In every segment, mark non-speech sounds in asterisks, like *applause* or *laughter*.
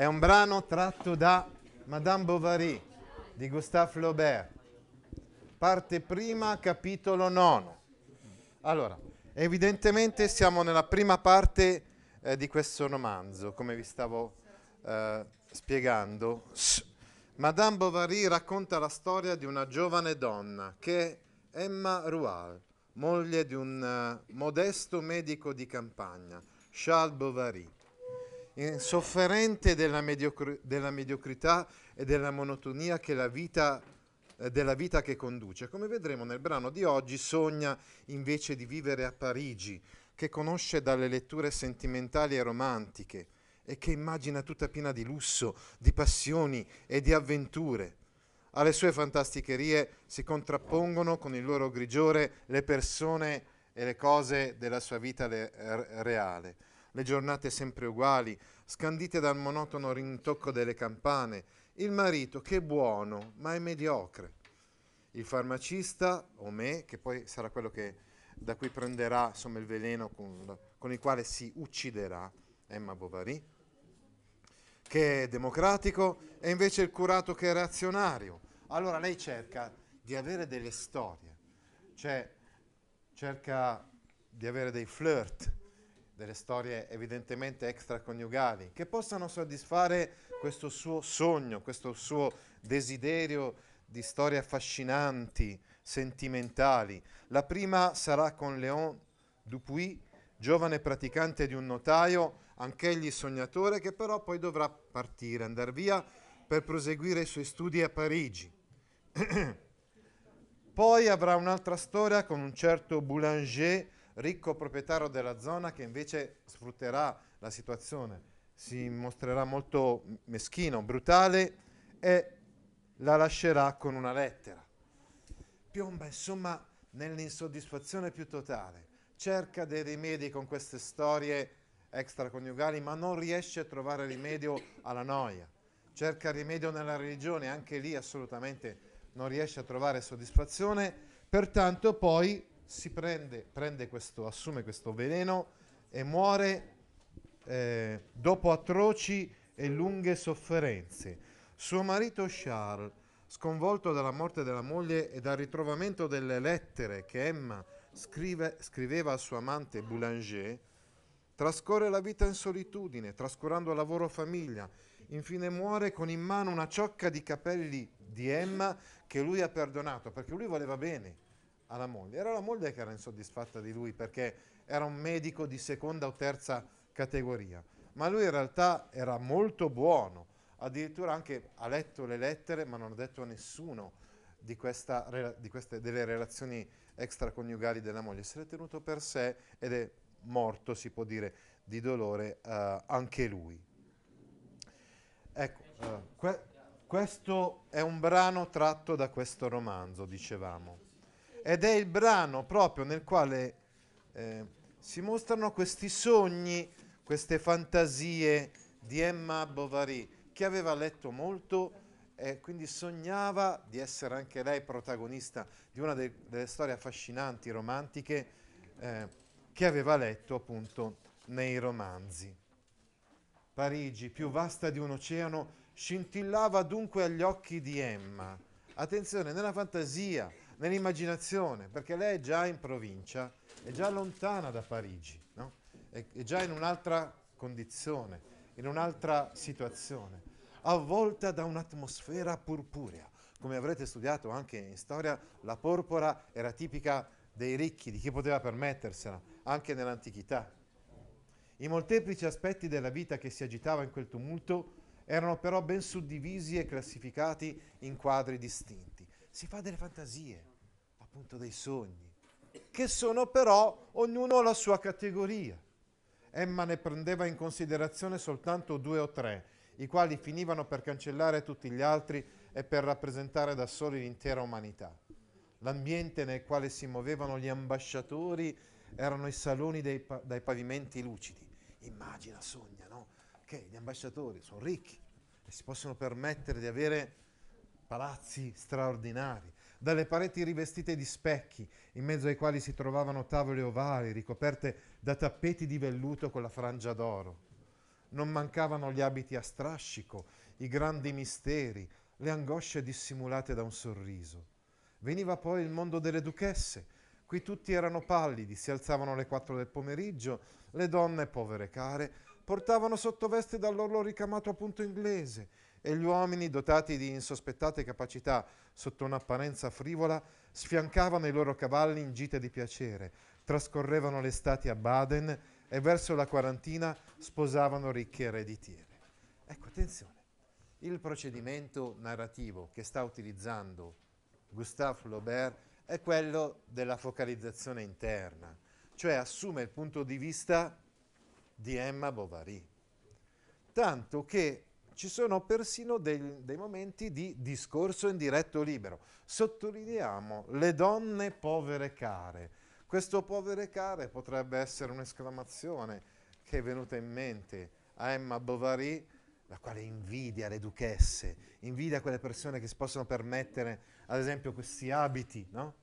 È un brano tratto da Madame Bovary di Gustave Flaubert. Parte prima, capitolo nono. Allora, evidentemente siamo nella prima parte eh, di questo romanzo, come vi stavo eh, spiegando. Madame Bovary racconta la storia di una giovane donna che è Emma Roual, moglie di un uh, modesto medico di campagna, Charles Bovary insofferente della, mediocri- della, mediocrità e della monotonia che la vita, eh, della vita che conduce. Come vedremo nel brano di oggi, sogna invece di vivere a Parigi, che conosce dalle letture sentimentali e romantiche e che immagina tutta piena di lusso, di passioni e di avventure. Alle sue fantasticherie si contrappongono con il loro grigiore le persone e le cose della sua vita le, reale le giornate sempre uguali, scandite dal monotono rintocco delle campane, il marito che è buono, ma è mediocre. Il farmacista, o me, che poi sarà quello che, da cui prenderà insomma, il veleno con, con il quale si ucciderà, Emma Bovary, che è democratico, e invece il curato che è reazionario. Allora lei cerca di avere delle storie, cioè cerca di avere dei flirt, delle storie evidentemente extraconiugali, che possano soddisfare questo suo sogno, questo suo desiderio di storie affascinanti, sentimentali. La prima sarà con Léon Dupuis, giovane praticante di un notaio, anch'egli sognatore, che però poi dovrà partire, andare via per proseguire i suoi studi a Parigi. *clears throat* poi avrà un'altra storia con un certo Boulanger, ricco proprietario della zona che invece sfrutterà la situazione, si mostrerà molto meschino, brutale e la lascerà con una lettera. Piomba insomma nell'insoddisfazione più totale, cerca dei rimedi con queste storie extraconiugali, ma non riesce a trovare rimedio alla noia. Cerca rimedio nella religione, anche lì assolutamente non riesce a trovare soddisfazione, pertanto poi si prende, prende questo, assume questo veleno e muore eh, dopo atroci e lunghe sofferenze. Suo marito Charles, sconvolto dalla morte della moglie e dal ritrovamento delle lettere che Emma scrive, scriveva al suo amante Boulanger, trascorre la vita in solitudine, trascurando lavoro famiglia. Infine muore con in mano una ciocca di capelli di Emma che lui ha perdonato perché lui voleva bene alla moglie. Era la moglie che era insoddisfatta di lui perché era un medico di seconda o terza categoria, ma lui in realtà era molto buono, addirittura anche ha letto le lettere ma non ha detto a nessuno di, questa, di queste, delle relazioni extraconiugali della moglie, se l'è tenuto per sé ed è morto, si può dire, di dolore uh, anche lui. Ecco, uh, que- questo è un brano tratto da questo romanzo, dicevamo ed è il brano proprio nel quale eh, si mostrano questi sogni, queste fantasie di Emma Bovary, che aveva letto molto e quindi sognava di essere anche lei protagonista di una de- delle storie affascinanti, romantiche, eh, che aveva letto appunto nei romanzi. Parigi, più vasta di un oceano, scintillava dunque agli occhi di Emma. Attenzione, nella fantasia, nell'immaginazione, perché lei è già in provincia, è già lontana da Parigi, no? è, è già in un'altra condizione, in un'altra situazione, avvolta da un'atmosfera purpurea. Come avrete studiato anche in storia, la porpora era tipica dei ricchi, di chi poteva permettersela, anche nell'antichità. I molteplici aspetti della vita che si agitava in quel tumulto erano però ben suddivisi e classificati in quadri distinti. Si fa delle fantasie, appunto dei sogni, che sono però ognuno la sua categoria. Emma ne prendeva in considerazione soltanto due o tre, i quali finivano per cancellare tutti gli altri e per rappresentare da soli l'intera umanità. L'ambiente nel quale si muovevano gli ambasciatori erano i saloni dei, dai pavimenti lucidi immagina, sogna, no? Che gli ambasciatori sono ricchi e si possono permettere di avere palazzi straordinari, dalle pareti rivestite di specchi, in mezzo ai quali si trovavano tavole ovali ricoperte da tappeti di velluto con la frangia d'oro. Non mancavano gli abiti a strascico, i grandi misteri, le angosce dissimulate da un sorriso. Veniva poi il mondo delle duchesse, Qui tutti erano pallidi, si alzavano alle quattro del pomeriggio, le donne, povere care, portavano sottoveste dall'orlo ricamato a punto inglese e gli uomini, dotati di insospettate capacità sotto un'apparenza frivola, sfiancavano i loro cavalli in gite di piacere, trascorrevano l'estate a Baden e verso la quarantina sposavano ricche ereditiere. Ecco, attenzione, il procedimento narrativo che sta utilizzando Gustave Flaubert è quello della focalizzazione interna, cioè assume il punto di vista di Emma Bovary. Tanto che ci sono persino dei, dei momenti di discorso in diretto libero. Sottolineiamo le donne povere care. Questo povere care potrebbe essere un'esclamazione che è venuta in mente a Emma Bovary, la quale invidia le duchesse, invidia quelle persone che si possono permettere, ad esempio, questi abiti, no?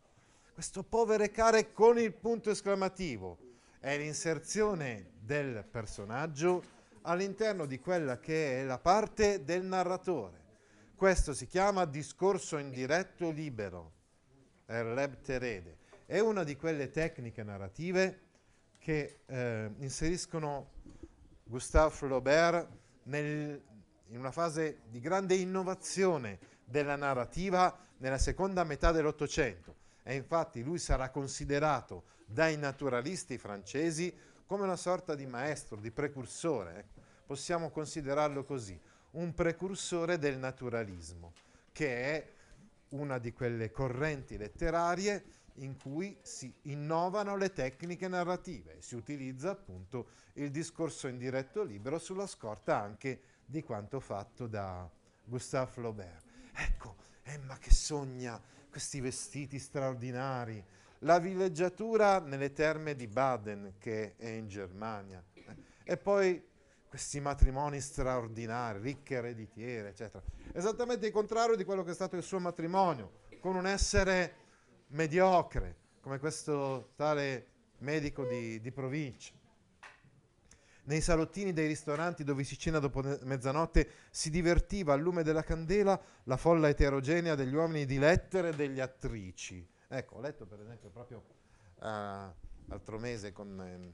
questo povere care con il punto esclamativo. È l'inserzione del personaggio all'interno di quella che è la parte del narratore. Questo si chiama discorso indiretto libero, Erleb Terede. È una di quelle tecniche narrative che eh, inseriscono Gustave Flaubert nel, in una fase di grande innovazione della narrativa nella seconda metà dell'Ottocento e infatti lui sarà considerato dai naturalisti francesi come una sorta di maestro, di precursore, ecco. Possiamo considerarlo così, un precursore del naturalismo, che è una di quelle correnti letterarie in cui si innovano le tecniche narrative si utilizza appunto il discorso in diretto libero sulla scorta anche di quanto fatto da Gustave Flaubert. Ecco, Emma che sogna questi vestiti straordinari, la villeggiatura nelle terme di Baden, che è in Germania, e poi questi matrimoni straordinari, ricche ereditiere, eccetera. Esattamente il contrario di quello che è stato il suo matrimonio, con un essere mediocre, come questo tale medico di, di provincia nei salottini dei ristoranti dove si cena dopo mezzanotte si divertiva al lume della candela la folla eterogenea degli uomini di lettere e degli attrici. Ecco, ho letto per esempio proprio uh, l'altro mese con, eh,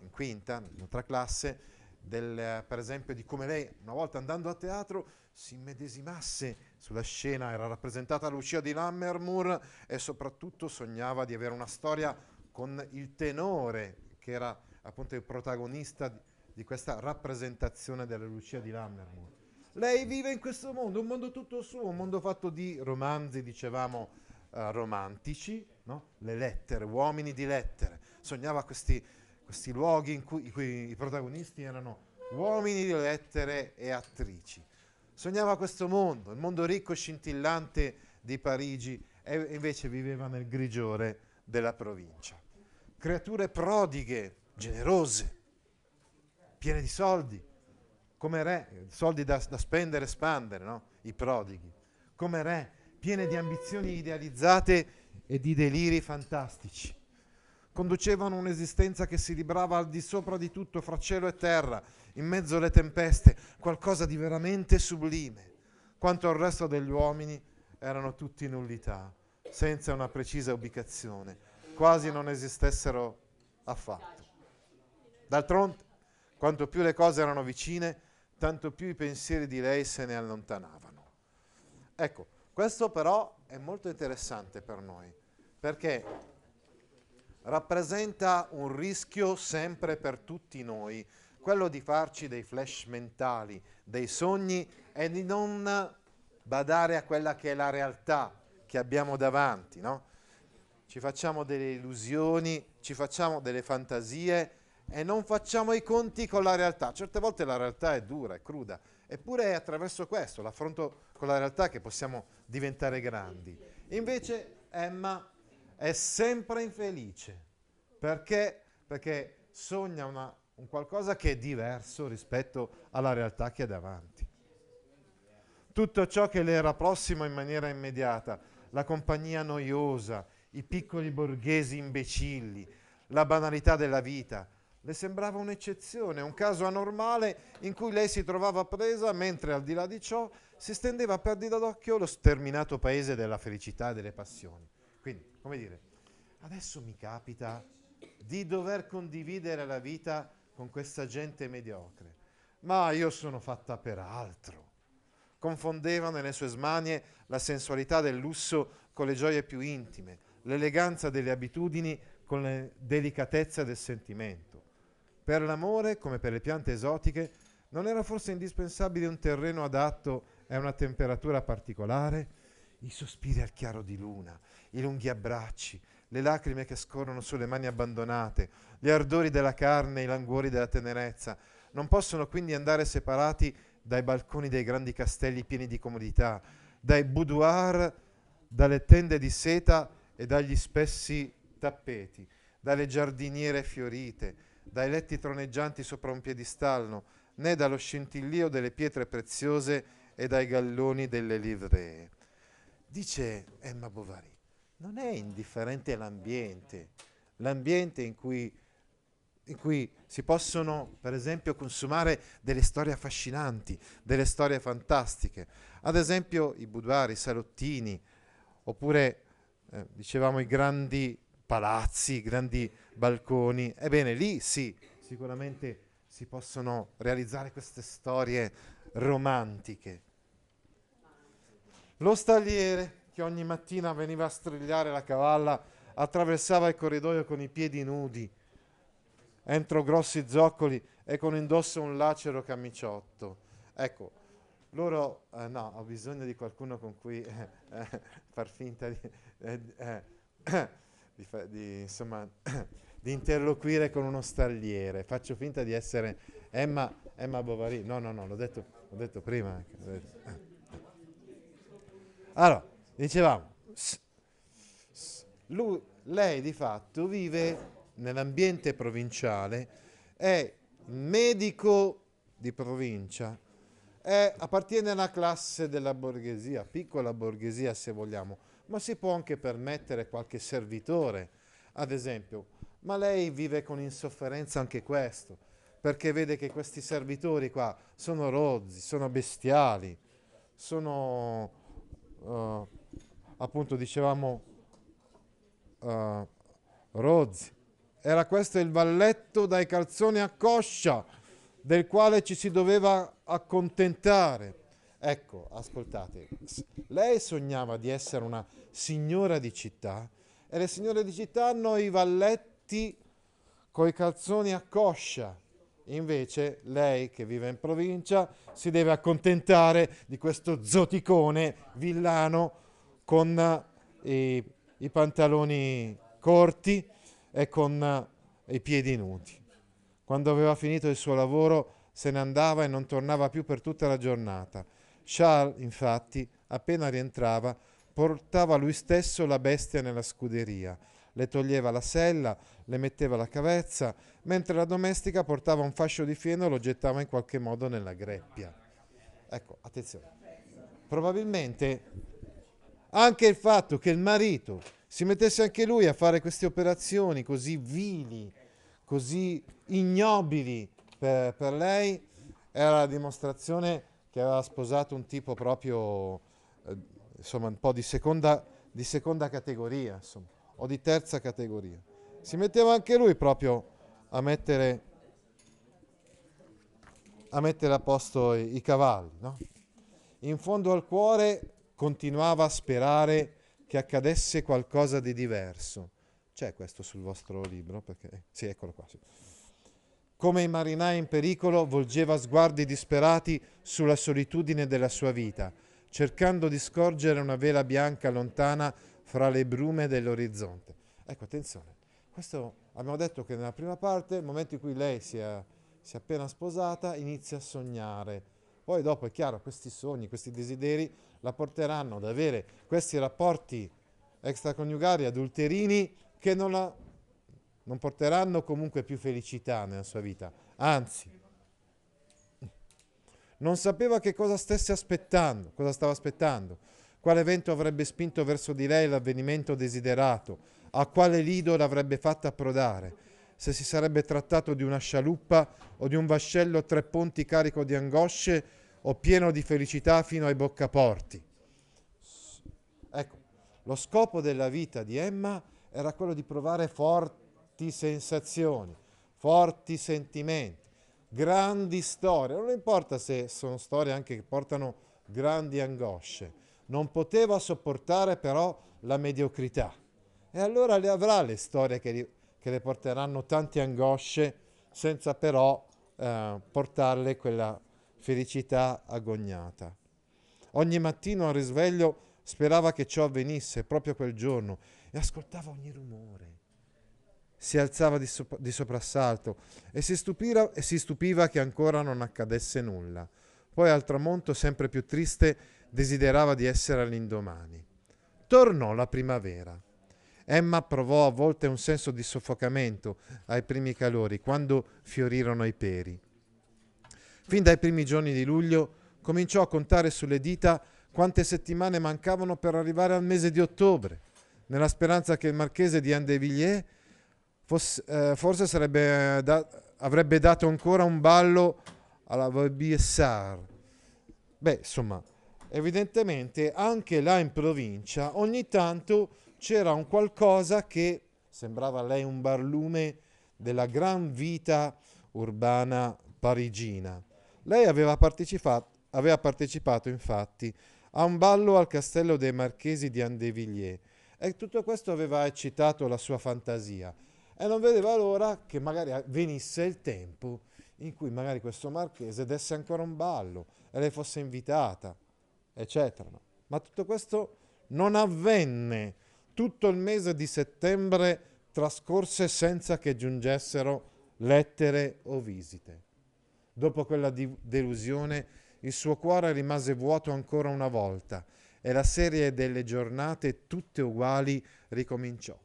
in quinta, in un'altra classe, del, uh, per esempio di come lei una volta andando a teatro si medesimasse sulla scena, era rappresentata Lucia di Lammermoor e soprattutto sognava di avere una storia con il tenore che era appunto il protagonista di, di questa rappresentazione della Lucia di Lammermoor. Lei vive in questo mondo, un mondo tutto suo, un mondo fatto di romanzi, dicevamo, uh, romantici, no? le lettere, uomini di lettere. Sognava questi, questi luoghi in cui, in cui i protagonisti erano uomini di lettere e attrici. Sognava questo mondo, il mondo ricco e scintillante di Parigi, e invece viveva nel grigiore della provincia. Creature prodighe, generose, piene di soldi, come re, soldi da, da spendere e spandere, no? i prodighi, come re, piene di ambizioni idealizzate e di deliri fantastici. Conducevano un'esistenza che si librava al di sopra di tutto fra cielo e terra, in mezzo alle tempeste, qualcosa di veramente sublime, quanto al resto degli uomini erano tutti nullità, senza una precisa ubicazione, quasi non esistessero affatto. D'altronde, quanto più le cose erano vicine, tanto più i pensieri di lei se ne allontanavano. Ecco, questo però è molto interessante per noi, perché rappresenta un rischio sempre per tutti noi, quello di farci dei flash mentali, dei sogni e di non badare a quella che è la realtà che abbiamo davanti, no? Ci facciamo delle illusioni, ci facciamo delle fantasie e non facciamo i conti con la realtà. Certe volte la realtà è dura, è cruda, eppure è attraverso questo, l'affronto con la realtà, che possiamo diventare grandi. Invece Emma è sempre infelice. Perché? Perché sogna una, un qualcosa che è diverso rispetto alla realtà che ha davanti. Tutto ciò che le era prossimo in maniera immediata, la compagnia noiosa, i piccoli borghesi imbecilli, la banalità della vita, le sembrava un'eccezione, un caso anormale in cui lei si trovava presa, mentre al di là di ciò si stendeva a perdita d'occhio lo sterminato paese della felicità e delle passioni. Come dire, adesso mi capita di dover condividere la vita con questa gente mediocre, ma io sono fatta per altro. Confondeva nelle sue smanie la sensualità del lusso con le gioie più intime, l'eleganza delle abitudini con le delicatezze del sentimento. Per l'amore, come per le piante esotiche, non era forse indispensabile un terreno adatto e una temperatura particolare? I sospiri al chiaro di luna, i lunghi abbracci, le lacrime che scorrono sulle mani abbandonate, gli ardori della carne, i languori della tenerezza, non possono quindi andare separati dai balconi dei grandi castelli pieni di comodità, dai boudoir, dalle tende di seta e dagli spessi tappeti, dalle giardiniere fiorite, dai letti troneggianti sopra un piedistallo, né dallo scintillio delle pietre preziose e dai galloni delle livree. Dice Emma Bovary, non è indifferente l'ambiente, l'ambiente in cui, in cui si possono, per esempio, consumare delle storie affascinanti, delle storie fantastiche. Ad esempio i boudoir, i salottini, oppure, eh, dicevamo, i grandi palazzi, grandi balconi. Ebbene, lì sì, sicuramente si possono realizzare queste storie romantiche. Lo stagliere che ogni mattina veniva a strigliare la cavalla attraversava il corridoio con i piedi nudi, entro grossi zoccoli e con indosso un lacero camiciotto. Ecco, loro, eh, no, ho bisogno di qualcuno con cui eh, eh, far finta di... Eh, eh, *coughs* di, fa- di, insomma, *coughs* di interloquire con uno stagliere. Faccio finta di essere Emma, Emma Bovary. No, no, no, l'ho detto, l'ho detto prima. L'ho detto. Allora, dicevamo, lui, lei di fatto vive nell'ambiente provinciale, è medico di provincia, è, appartiene alla classe della borghesia, piccola borghesia se vogliamo, ma si può anche permettere qualche servitore, ad esempio. Ma lei vive con insofferenza anche questo, perché vede che questi servitori qua sono rozzi, sono bestiali, sono, uh, appunto dicevamo, uh, rozzi. Era questo il valletto dai calzoni a coscia, del quale ci si doveva accontentare Ecco, ascoltate, lei sognava di essere una signora di città e le signore di città hanno i valletti coi calzoni a coscia. Invece lei che vive in provincia si deve accontentare di questo zoticone villano con i, i pantaloni corti e con i piedi nudi. Quando aveva finito il suo lavoro se ne andava e non tornava più per tutta la giornata Charles, infatti, appena rientrava, portava lui stesso la bestia nella scuderia, le toglieva la sella, le metteva la cavezza, mentre la domestica portava un fascio di fieno e lo gettava in qualche modo nella greppia. Ecco, attenzione. Probabilmente anche il fatto che il marito si mettesse anche lui a fare queste operazioni così vili, così ignobili per, per lei era la dimostrazione che aveva sposato un tipo proprio, eh, insomma, un po' di seconda, di seconda categoria, insomma, o di terza categoria. Si metteva anche lui proprio a mettere a, mettere a posto i, i cavalli. No? In fondo al cuore continuava a sperare che accadesse qualcosa di diverso. C'è questo sul vostro libro? Perché, sì, eccolo qua. Sì. Come i marinai in pericolo, volgeva sguardi disperati sulla solitudine della sua vita, cercando di scorgere una vela bianca lontana fra le brume dell'orizzonte. Ecco, attenzione, questo abbiamo detto che nella prima parte, nel momento in cui lei si è, si è appena sposata, inizia a sognare. Poi dopo è chiaro, questi sogni, questi desideri la porteranno ad avere questi rapporti extraconiugali adulterini che non, la, non porteranno comunque più felicità nella sua vita, anzi, non sapeva che cosa stesse aspettando, cosa stava aspettando, quale evento avrebbe spinto verso di lei l'avvenimento desiderato, a quale lido l'avrebbe fatta approdare, se si sarebbe trattato di una scialuppa o di un vascello tre ponti carico di angosce o pieno di felicità fino ai boccaporti. Ecco, lo scopo della vita di Emma era quello di provare forti sensazioni, forti sentimenti, grandi storie. Non importa se sono storie anche che portano grandi angosce. Non poteva sopportare però la mediocrità. E allora le avrà le storie che, che le porteranno tante angosce senza però eh, portarle quella felicità agognata. Ogni mattino al risveglio sperava che ciò avvenisse proprio quel giorno e ascoltava ogni rumore. Si alzava di, sopra, di soprassalto e si, stupira, e si stupiva che ancora non accadesse nulla. Poi al tramonto, sempre più triste, desiderava di essere all'indomani. Tornò la primavera. Emma provò a volte un senso di soffocamento ai primi calori, quando fiorirono i peri. Fin dai primi giorni di luglio cominciò a contare sulle dita quante settimane mancavano per arrivare al mese di ottobre, nella speranza che il marchese di Andevilliers fosse, eh, forse sarebbe da, avrebbe dato ancora un ballo alla Vaubyessard. Beh, insomma, evidentemente anche là in provincia ogni tanto c'era un qualcosa che sembrava a lei un barlume della gran vita urbana parigina. Lei aveva partecipato, aveva partecipato infatti a un ballo al castello dei marchesi di Andevilliers e tutto questo aveva eccitato la sua fantasia e non vedeva l'ora che magari venisse il tempo in cui magari questo marchese desse ancora un ballo e lei fosse invitata, eccetera. Ma tutto questo non avvenne. Tutto il mese di settembre trascorse senza che giungessero lettere o visite. Dopo quella di- delusione, il suo cuore rimase vuoto ancora una volta e la serie delle giornate tutte uguali ricominciò.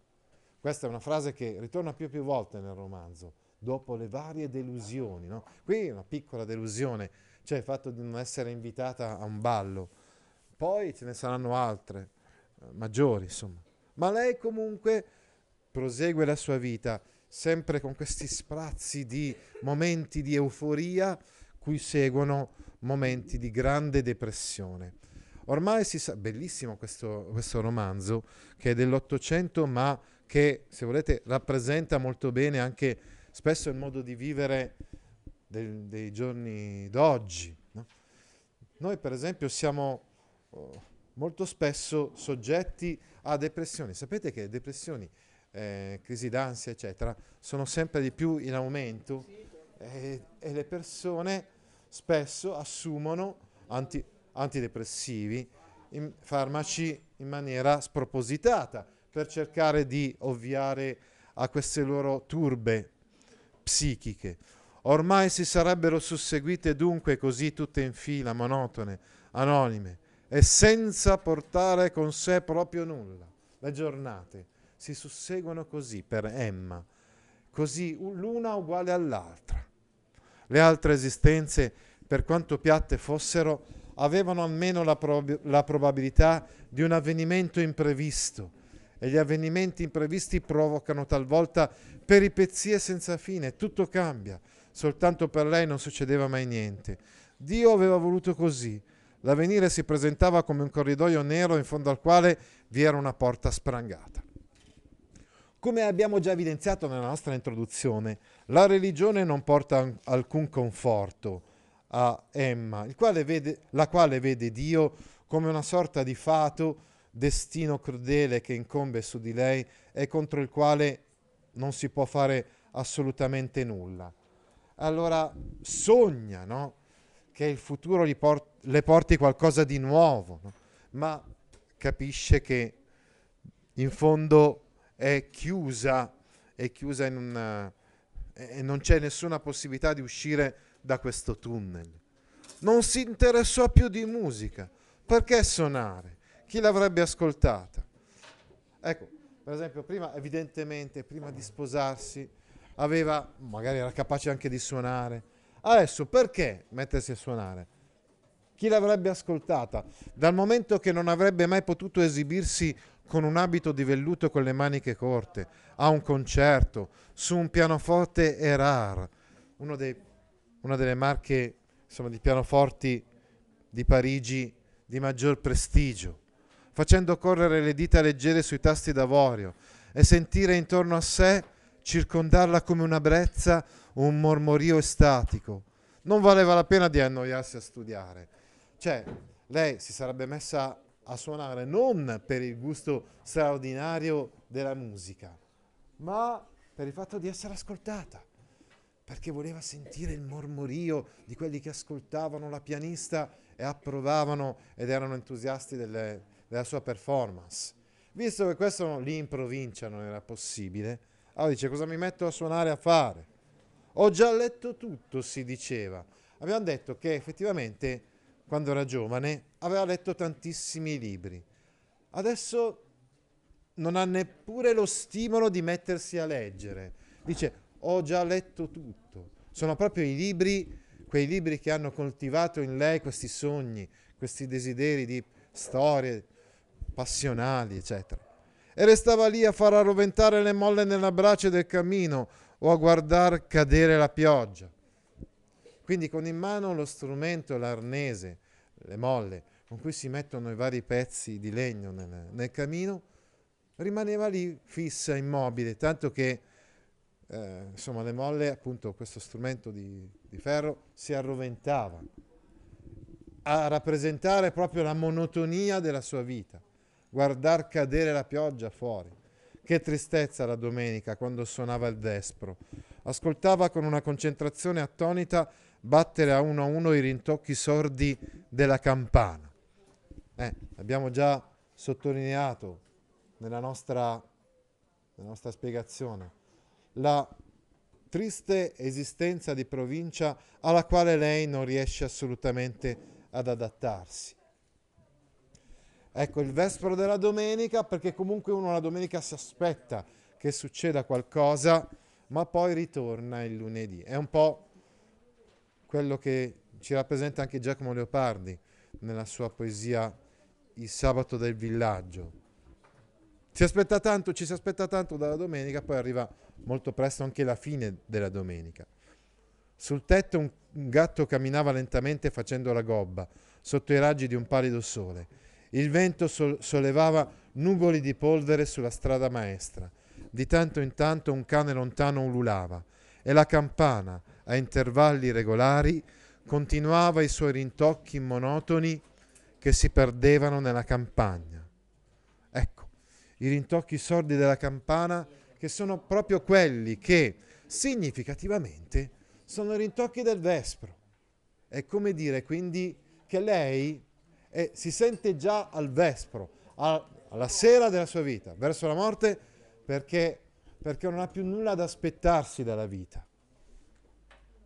Questa è una frase che ritorna più e più volte nel romanzo, dopo le varie delusioni. No? Qui una piccola delusione, cioè il fatto di non essere invitata a un ballo. Poi ce ne saranno altre, eh, maggiori insomma. Ma lei comunque prosegue la sua vita sempre con questi sprazzi di momenti di euforia cui seguono momenti di grande depressione. Ormai si sa, bellissimo questo, questo romanzo che è dell'Ottocento ma che se volete rappresenta molto bene anche spesso il modo di vivere del, dei giorni d'oggi. No? Noi per esempio siamo oh, molto spesso soggetti a depressioni. Sapete che depressioni eh, crisi d'ansia, eccetera, sono sempre di più in aumento e, e le persone spesso assumono anti, antidepressivi, in, farmaci in maniera spropositata per cercare di ovviare a queste loro turbe psichiche. Ormai si sarebbero susseguite dunque così tutte in fila, monotone, anonime, e senza portare con sé proprio nulla. Le giornate si susseguono così per Emma, così l'una uguale all'altra. Le altre esistenze, per quanto piatte fossero, avevano almeno la, prob- la probabilità di un avvenimento imprevisto e gli avvenimenti imprevisti provocano talvolta peripezie senza fine, tutto cambia, soltanto per lei non succedeva mai niente. Dio aveva voluto così. L'avvenire si presentava come un corridoio nero in fondo al quale vi era una porta sprangata. Come abbiamo già evidenziato nella nostra introduzione, la religione non porta alcun conforto a Emma, quale vede, la quale vede Dio come una sorta di fato, destino crudele che incombe su di lei e contro il quale non si può fare assolutamente nulla. Allora sogna no? che il futuro port- le porti qualcosa di nuovo, no? ma capisce che in fondo è chiusa, è chiusa in una, e non c'è nessuna possibilità di uscire da questo tunnel. Non si interessò più di musica. Perché suonare? Chi l'avrebbe ascoltata? Ecco, per esempio, prima, evidentemente, prima di sposarsi, aveva, magari era capace anche di suonare. Adesso, perché mettersi a suonare? Chi l'avrebbe ascoltata? Dal momento che non avrebbe mai potuto esibirsi con un abito di velluto con le maniche corte, a un concerto, su un pianoforte Erard, uno dei, una delle marche insomma, di pianoforti di Parigi di maggior prestigio, facendo correre le dita leggere sui tasti d'avorio e sentire intorno a sé circondarla come una brezza un mormorio estatico. Non valeva la pena di annoiarsi a studiare. Cioè, lei si sarebbe messa a suonare non per il gusto straordinario della musica, ma per il fatto di essere ascoltata, perché voleva sentire il mormorio di quelli che ascoltavano la pianista e approvavano ed erano entusiasti delle, della sua performance. Visto che questo lì in provincia non era possibile, allora dice cosa mi metto a suonare a fare? Ho già letto tutto, si diceva. Abbiamo detto che effettivamente quando era giovane, aveva letto tantissimi libri. Adesso non ha neppure lo stimolo di mettersi a leggere. Dice, ho già letto tutto. Sono proprio i libri, quei libri che hanno coltivato in lei questi sogni, questi desideri di storie passionali, eccetera. E restava lì a far arroventare le molle nella brace del cammino o a guardar cadere la pioggia. Quindi con in mano lo strumento, l'arnese, le molle con cui si mettono i vari pezzi di legno nel, nel camino, rimaneva lì fissa, immobile, tanto che eh, insomma le molle, appunto questo strumento di, di ferro, si arroventava a rappresentare proprio la monotonia della sua vita, guardar cadere la pioggia fuori. Che tristezza la domenica quando suonava il vespro. Ascoltava con una concentrazione attonita battere a uno a uno i rintocchi sordi della campana. Eh, abbiamo già sottolineato nella nostra, nella nostra spiegazione la triste esistenza di provincia alla quale lei non riesce assolutamente ad adattarsi. Ecco il vespro della domenica, perché comunque uno la domenica si aspetta che succeda qualcosa, ma poi ritorna il lunedì. È un po' quello che ci rappresenta anche Giacomo Leopardi nella sua poesia Il sabato del villaggio. Si aspetta tanto, ci si aspetta tanto dalla domenica, poi arriva molto presto anche la fine della domenica. Sul tetto un, gatto camminava lentamente facendo la gobba, sotto i raggi di un pallido sole. Il vento sol- sollevava nuvoli di polvere sulla strada maestra. Di tanto in tanto un cane lontano ululava e la campana, a intervalli regolari, continuava i suoi rintocchi monotoni che si perdevano nella campagna. Ecco, i rintocchi sordi della campana che sono proprio quelli che significativamente sono i rintocchi del vespro. È come dire quindi che lei è, si sente già al vespro, a, alla sera della sua vita, verso la morte, perché, perché non ha più nulla da aspettarsi dalla vita.